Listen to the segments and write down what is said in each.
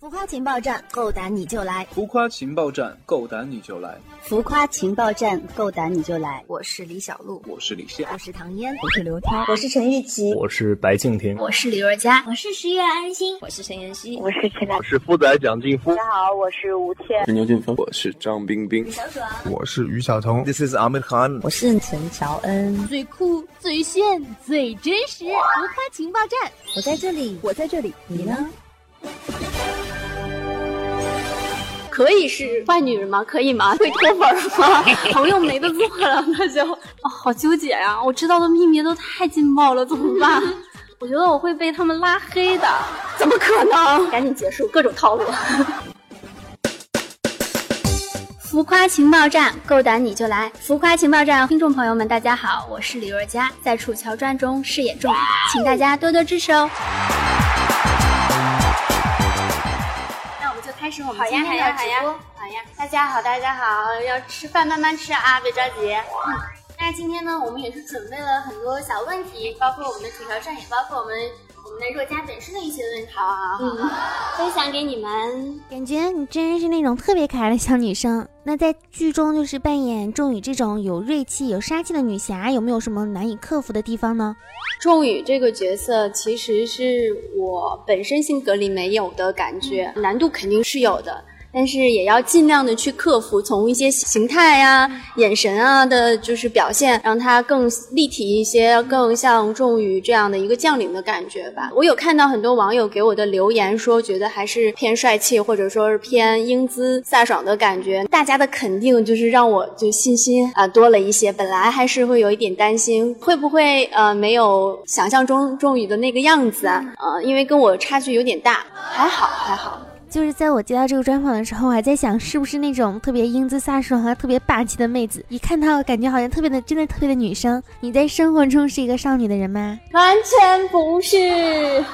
浮夸情报站，够胆你就来！浮夸情报站，够胆你就来！浮夸情报站，够胆你就来！我是李小璐，我是李现，我是唐嫣，我是刘涛，我是陈玉琪，我是白敬亭，我是李若佳，我是十月安心，我是陈妍希，我是陈我是富仔蒋劲夫。大家好，我是吴倩，我是牛俊峰，我是张冰冰，小爽，我是于晓彤，This is Ahmed Khan，我是陈乔恩。最酷、最炫、最真实，浮夸情报站，我在这里，我在这里，你呢？可以是坏女人吗？可以吗？会脱粉吗？朋友没得做了，那就 哦，好纠结呀！我知道的秘密都太劲爆了，怎么办？我觉得我会被他们拉黑的，怎么可能？赶紧结束各种套路。浮夸情报站，够胆你就来！浮夸情报站，听众朋友们，大家好，我是李若佳，在《楚乔传》中饰演仲宇，请大家多多支持哦。开始我们今天的直播，好呀，大家好，大家好，要吃饭慢慢吃啊，别着急。嗯，那今天呢，我们也是准备了很多小问题，包括我们的吐槽站，也包括我们我们的若佳本身的一些问题，好好好，嗯，分享给你们。感觉你真是那种特别可爱的小女生。那在剧中就是扮演仲宇这种有锐气、有杀气的女侠，有没有什么难以克服的地方呢？仲宇这个角色其实是我本身性格里没有的感觉，难度肯定是有的。但是也要尽量的去克服，从一些形态呀、眼神啊的，就是表现，让他更立体一些，更像仲宇这样的一个将领的感觉吧。我有看到很多网友给我的留言，说觉得还是偏帅气，或者说是偏英姿飒爽的感觉。大家的肯定就是让我就信心啊多了一些。本来还是会有一点担心，会不会呃没有想象中仲宇的那个样子啊？呃，因为跟我差距有点大，还好还好。就是在我接到这个专访的时候，我还在想是不是那种特别英姿飒爽和特别霸气的妹子，一看到感觉好像特别的，真的特别的女生。你在生活中是一个少女的人吗？完全不是。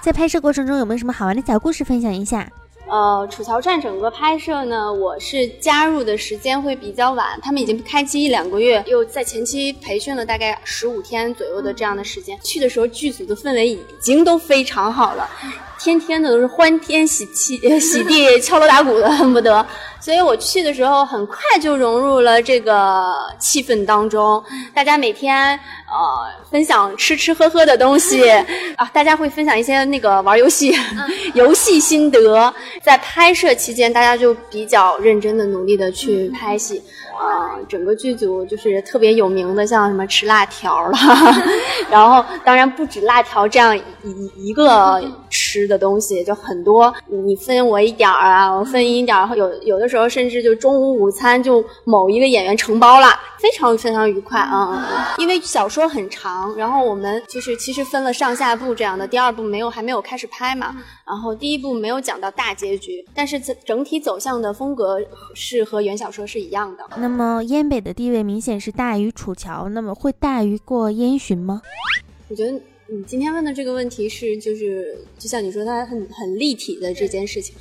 在拍摄过程中有没有什么好玩的小故事分享一下？呃，《楚乔传》整个拍摄呢，我是加入的时间会比较晚，他们已经开机一两个月，又在前期培训了大概十五天左右的这样的时间。去的时候，剧组的氛围已经都非常好了。天天的都是欢天喜气、喜地、敲锣打鼓的，恨不得。所以我去的时候，很快就融入了这个气氛当中。大家每天呃分享吃吃喝喝的东西啊，大家会分享一些那个玩游戏、游戏心得。在拍摄期间，大家就比较认真的、努力的去拍戏。啊，整个剧组就是特别有名的，像什么吃辣条了，然后当然不止辣条这样一一个吃的东西，就很多，你分我一点儿啊，我分你一点儿，有有的时候甚至就中午午餐就某一个演员承包了，非常非常愉快啊。因为小说很长，然后我们就是其实分了上下部这样的，第二部没有还没有开始拍嘛，然后第一部没有讲到大结局，但是整体走向的风格是和原小说是一样的。那那么燕北的地位明显是大于楚乔，那么会大于过燕洵吗？我觉得你今天问的这个问题是，就是就像你说，它很很立体的这件事情，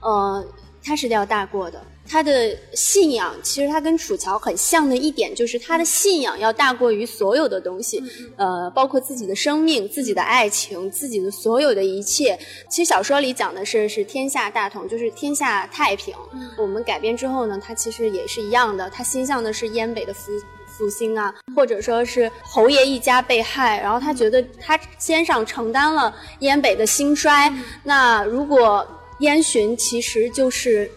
呃，它是要大过的。他的信仰其实他跟楚乔很像的一点，就是他的信仰要大过于所有的东西，呃，包括自己的生命、自己的爱情、自己的所有的一切。其实小说里讲的是是天下大同，就是天下太平。我们改编之后呢，他其实也是一样的，他心向的是燕北的福复兴啊，或者说是侯爷一家被害，然后他觉得他肩上承担了燕北的兴衰。那如果燕洵其实就是。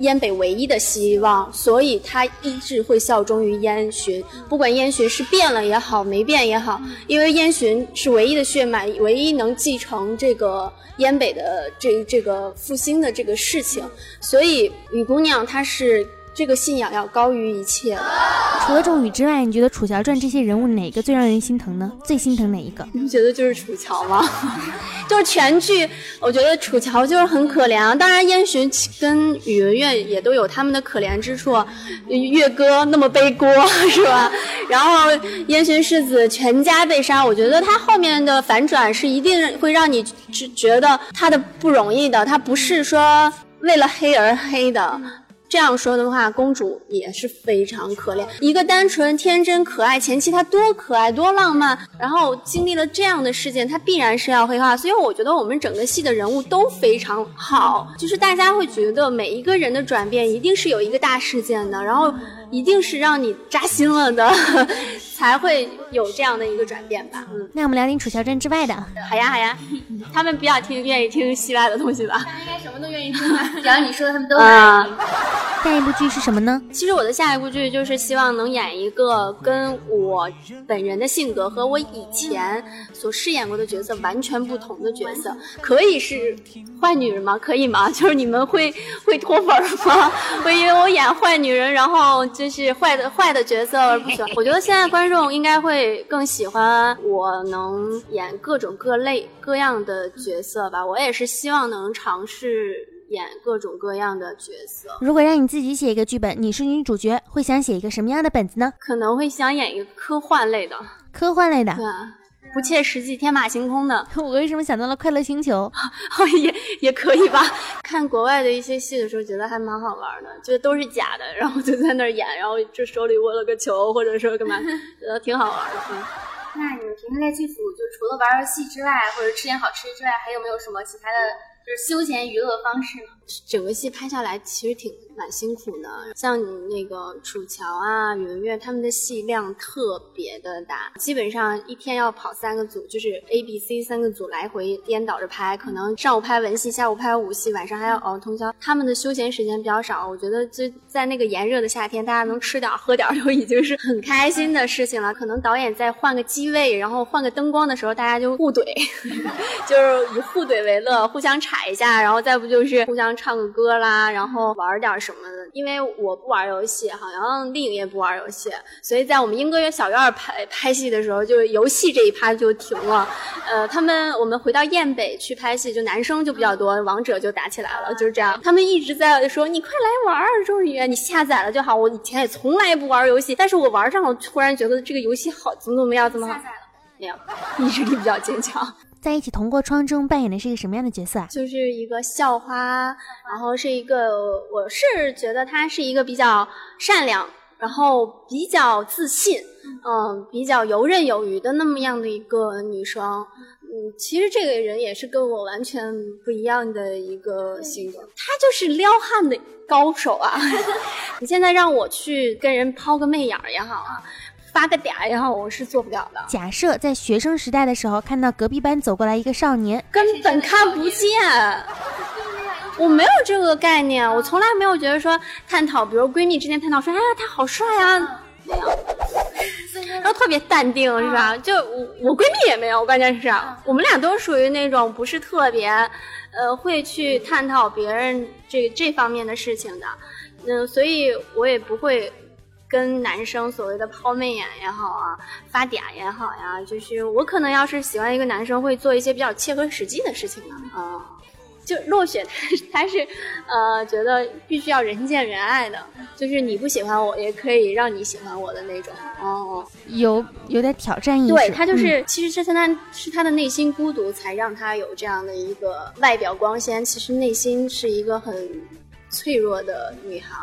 燕北唯一的希望，所以他一直会效忠于燕洵，不管燕洵是变了也好，没变也好，因为燕洵是唯一的血脉，唯一能继承这个燕北的这这个复兴的这个事情，所以雨姑娘她是。这个信仰要高于一切。除了仲宇之外，你觉得《楚乔传》这些人物哪个最让人心疼呢？最心疼哪一个？你觉得就是楚乔吗？就是全剧，我觉得楚乔就是很可怜啊。当然，燕洵跟宇文玥也都有他们的可怜之处。月哥那么背锅是吧？然后燕洵世子全家被杀，我觉得他后面的反转是一定会让你觉得他的不容易的。他不是说为了黑而黑的。这样说的话，公主也是非常可怜。一个单纯、天真、可爱前期，她多可爱、多浪漫，然后经历了这样的事件，她必然是要黑化。所以我觉得我们整个戏的人物都非常好，就是大家会觉得每一个人的转变一定是有一个大事件的，然后一定是让你扎心了的，才会有这样的一个转变吧。嗯，那我们聊点楚乔传之外的。好呀，好呀，他们比较听愿意听戏外的东西吧？他们应该什么都愿意听吧，只要你说的，他们都愿意听。下一部剧是什么呢？其实我的下一部剧就是希望能演一个跟我本人的性格和我以前所饰演过的角色完全不同的角色。可以是坏女人吗？可以吗？就是你们会会脱粉吗？会因为我演坏女人，然后就是坏的坏的角色而不喜欢？我觉得现在观众应该会更喜欢我能演各种各类各样的角色吧。我也是希望能尝试。演各种各样的角色。如果让你自己写一个剧本，你是女主角，会想写一个什么样的本子呢？可能会想演一个科幻类的，科幻类的，对，不切实际、天马行空的。我为什么想到了《快乐星球》？也也可以吧。看国外的一些戏的时候，觉得还蛮好玩的，觉得都是假的，然后就在那儿演，然后就手里握了个球，或者说干嘛，觉得挺好玩的。嗯。那你们平时在剧组，就除了玩游戏之外，或者吃点好吃之外，还有没有什么其他的？就是休闲娱乐方式，整个戏拍下来其实挺蛮辛苦的。像你那个楚乔啊、宇文玥他们的戏量特别的大，基本上一天要跑三个组，就是 A、B、C 三个组来回颠倒着拍，可能上午拍文戏，下午拍武戏，晚上还要熬通宵。他们的休闲时间比较少，我觉得就在那个炎热的夏天，大家能吃点喝点就已经是很开心的事情了。可能导演在换个机位，然后换个灯光的时候，大家就互怼，就是以互怼为乐，互相踩。一下，然后再不就是互相唱个歌啦，然后玩点什么的。因为我不玩游戏，好像丽颖也不玩游戏，所以在我们莺歌园小院拍拍戏的时候，就是游戏这一趴就停了。呃，他们我们回到雁北去拍戏，就男生就比较多，王者就打起来了，就是这样。他们一直在说：“你快来玩，终于你下载了就好。”我以前也从来不玩游戏，但是我玩上了，突然觉得这个游戏好，怎么怎么样，怎么好？下载了没有？意志力比较坚强。在一起同过窗中扮演的是一个什么样的角色啊？就是一个校花，然后是一个，我是觉得她是一个比较善良，然后比较自信，嗯，比较游刃有余的那么样的一个女生。嗯，其实这个人也是跟我完全不一样的一个性格，她就是撩汉的高手啊！你现在让我去跟人抛个媚眼也好啊。发个嗲然后，我是做不了的。假设在学生时代的时候，看到隔壁班走过来一个少年，根本看不见。我没有这个概念，我从来没有觉得说探讨，比如闺蜜之间探讨说，哎呀他好帅啊，没有。然后特别淡定是吧？就我我闺蜜也没有，关键是我们俩都属于那种不是特别，呃，会去探讨别人这这方面的事情的。嗯，所以我也不会。跟男生所谓的抛媚眼也好啊，发嗲也好呀，就是我可能要是喜欢一个男生，会做一些比较切合实际的事情呢啊。就落雪，他他是呃觉得必须要人见人爱的，就是你不喜欢我，也可以让你喜欢我的那种哦。有有点挑战意识。对他就是，其实是他是他的内心孤独，才让他有这样的一个外表光鲜，其实内心是一个很脆弱的女孩。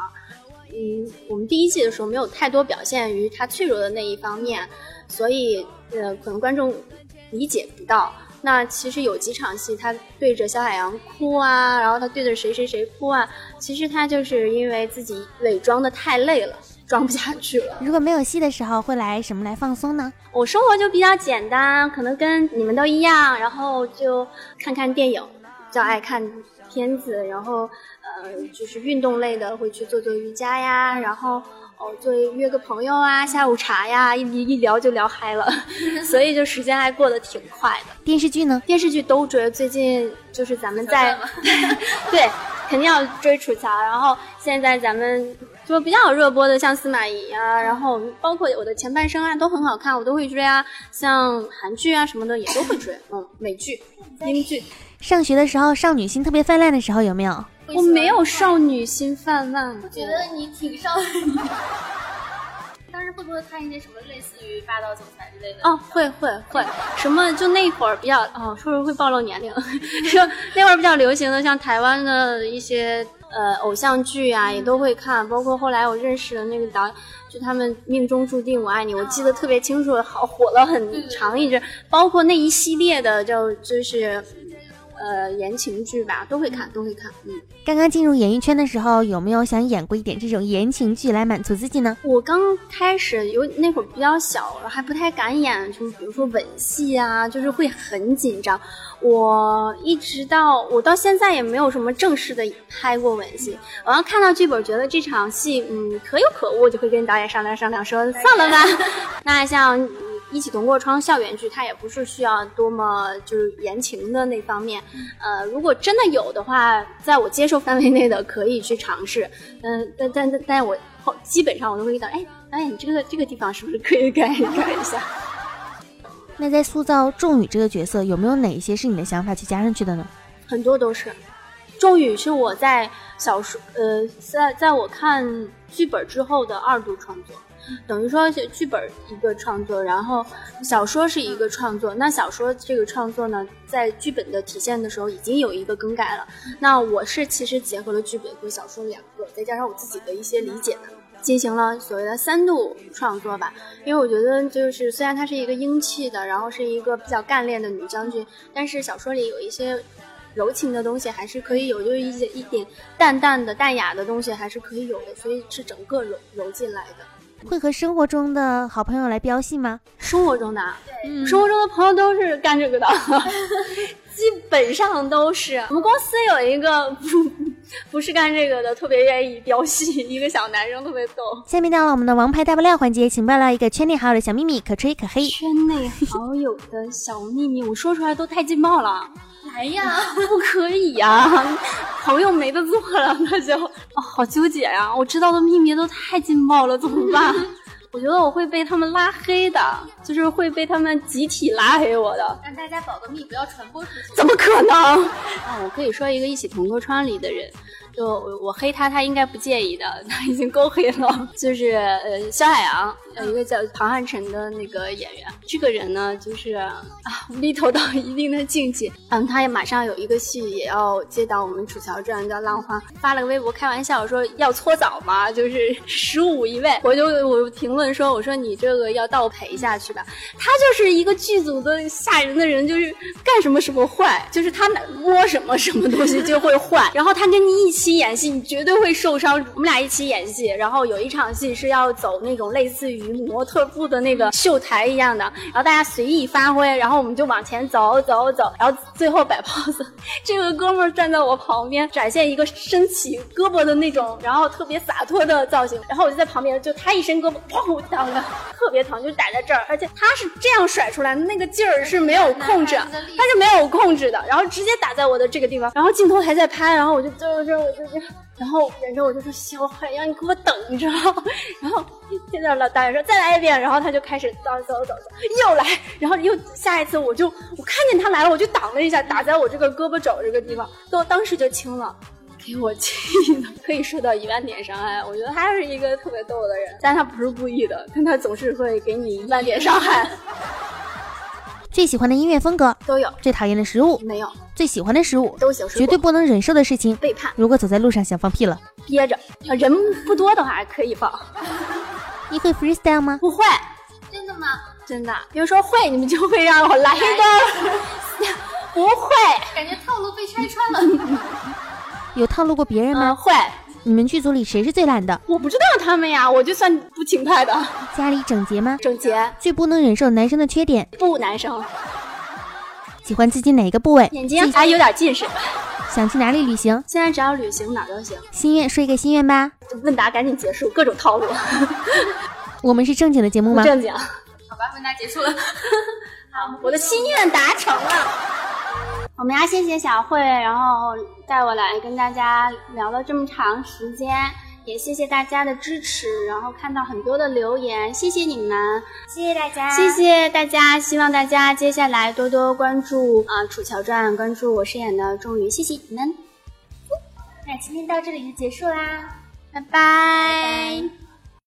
嗯，我们第一季的时候没有太多表现于他脆弱的那一方面，所以呃，可能观众理解不到。那其实有几场戏，他对着小海洋哭啊，然后他对着谁谁谁哭啊，其实他就是因为自己伪装的太累了，装不下去了。如果没有戏的时候，会来什么来放松呢？我生活就比较简单，可能跟你们都一样，然后就看看电影，比较爱看片子，然后。呃，就是运动类的，会去做做瑜伽呀，然后哦，做约个朋友啊，下午茶呀，一一聊就聊嗨了，所以就时间还过得挺快的。电视剧呢？电视剧都追，最近就是咱们在，对，肯定要追楚乔，然后现在咱们就比较热播的，像司马懿啊，然后包括我的前半生啊，都很好看，我都会追啊，像韩剧啊什么的也都会追，嗯，美剧、英剧。上学的时候，少女心特别泛滥的时候有没有？我没有少女心泛滥，我觉得你挺少女。当时会不会看一些什么类似于霸道总裁之类的？哦，会会会，什么就那会儿比较哦，是不是会暴露年龄？就那会儿比较流行的，像台湾的一些呃偶像剧啊，也都会看，包括后来我认识的那个导演，就他们命中注定我爱你，我记得特别清楚，好火了很长一阵，包括那一系列的就就是。呃，言情剧吧，都会看，都会看。嗯，刚刚进入演艺圈的时候，有没有想演过一点这种言情剧来满足自己呢？我刚开始有那会儿比较小，还不太敢演，就是比如说吻戏啊，就是会很紧张。我一直到我到现在也没有什么正式的拍过吻戏。我要看到剧本，觉得这场戏嗯可有可无，就会跟导演商量商量，说算了吧。那像。一起同过窗校园剧，它也不是需要多么就是言情的那方面，呃，如果真的有的话，在我接受范围内的可以去尝试，嗯，但但但但我后基本上我都会遇到，哎，导演你这个这个地方是不是可以改改一下？那在塑造仲宇这个角色，有没有哪一些是你的想法去加上去的呢？很多都是，仲宇是我在小说，呃，在在我看剧本之后的二度创作。等于说剧本一个创作，然后小说是一个创作。那小说这个创作呢，在剧本的体现的时候已经有一个更改了。那我是其实结合了剧本和小说两个，再加上我自己的一些理解，进行了所谓的三度创作吧。因为我觉得就是虽然她是一个英气的，然后是一个比较干练的女将军，但是小说里有一些柔情的东西还是可以有，就是一些一点淡淡的淡雅的东西还是可以有的，所以是整个揉揉进来的。会和生活中的好朋友来飙戏吗？生活中的，对，生活中的朋友都是干这个的，基本上都是。我们公司有一个不不是干这个的，特别愿意飙戏，一个小男生特别逗。下面到了我们的王牌大爆料环节，请爆料一个圈内好友的小秘密，可吹可黑。圈内好友的小秘密，我说出来都太劲爆了。来呀，不可以呀，朋友没得做了，那就哦，好纠结呀！我知道的秘密都太劲爆了，怎么办？我觉得我会被他们拉黑的，就是会被他们集体拉黑我的。让大家保个密，不要传播出去。怎么可能？啊，我可以说一个一起同过窗里的人。就我我黑他，他应该不介意的，他已经够黑了。就是呃，肖海洋有一个叫唐汉晨的那个演员，这个人呢，就是啊无厘头到一定的境界。嗯，他也马上有一个戏也要接到我们《楚乔传》叫《浪花》，发了个微博开玩笑说要搓澡嘛，就是十五一位。我就我评论说，我说你这个要倒赔下去吧。他就是一个剧组的吓人的人，就是干什么什么坏，就是他摸什么什么东西就会坏。然后他跟你一。起演戏，你绝对会受伤。我们俩一起演戏，然后有一场戏是要走那种类似于模特步的那个秀台一样的，然后大家随意发挥，然后我们就往前走走走，然后最后摆 pose。这个哥们儿站在我旁边，展现一个伸起胳膊的那种，然后特别洒脱的造型。然后我就在旁边，就他一伸胳膊，砰，挡的，特别疼，就打在这儿。而且他是这样甩出来的，那个劲儿是没有控制，他是没有控制的，然后直接打在我的这个地方。然后镜头还在拍，然后我就就就。然后忍着我就说小海洋，你给我等着。然后现在老导演说再来一遍，然后他就开始走走走走，又来，然后又下一次我就我看见他来了，我就挡了一下，打在我这个胳膊肘这个地方，都当时就青了，给我气的可以受到一万点伤害。我觉得他是一个特别逗的人，但他不是故意的，但他总是会给你一万点伤害。最喜欢的音乐风格都有，最讨厌的食物没有，最喜欢的食物都行，绝对不能忍受的事情背叛。如果走在路上想放屁了，憋着，人不多的话可以放。你会 freestyle 吗？不会，真的吗？真的。比如说会，你们就会让我来一个。不会，感觉套路被拆穿了。有套路过别人吗？会。你们剧组里谁是最懒的？我不知道他们呀，我就算不勤快的。家里整洁吗？整洁。最不能忍受男生的缺点？不男生。喜欢自己哪个部位？眼睛还有点近视。想去哪里旅行？现在只要旅行哪都行。心愿说一个心愿吧。问答赶紧结束，各种套路。我们是正经的节目吗？正经。好吧，问答结束了。好，我的心愿达成了。我们要谢谢小慧，然后带我来跟大家聊了这么长时间，也谢谢大家的支持，然后看到很多的留言，谢谢你们，谢谢大家，谢谢大家，希望大家接下来多多关注啊《楚乔传》，关注我饰演的仲宇，谢谢你们。那今天到这里就结束啦，拜拜。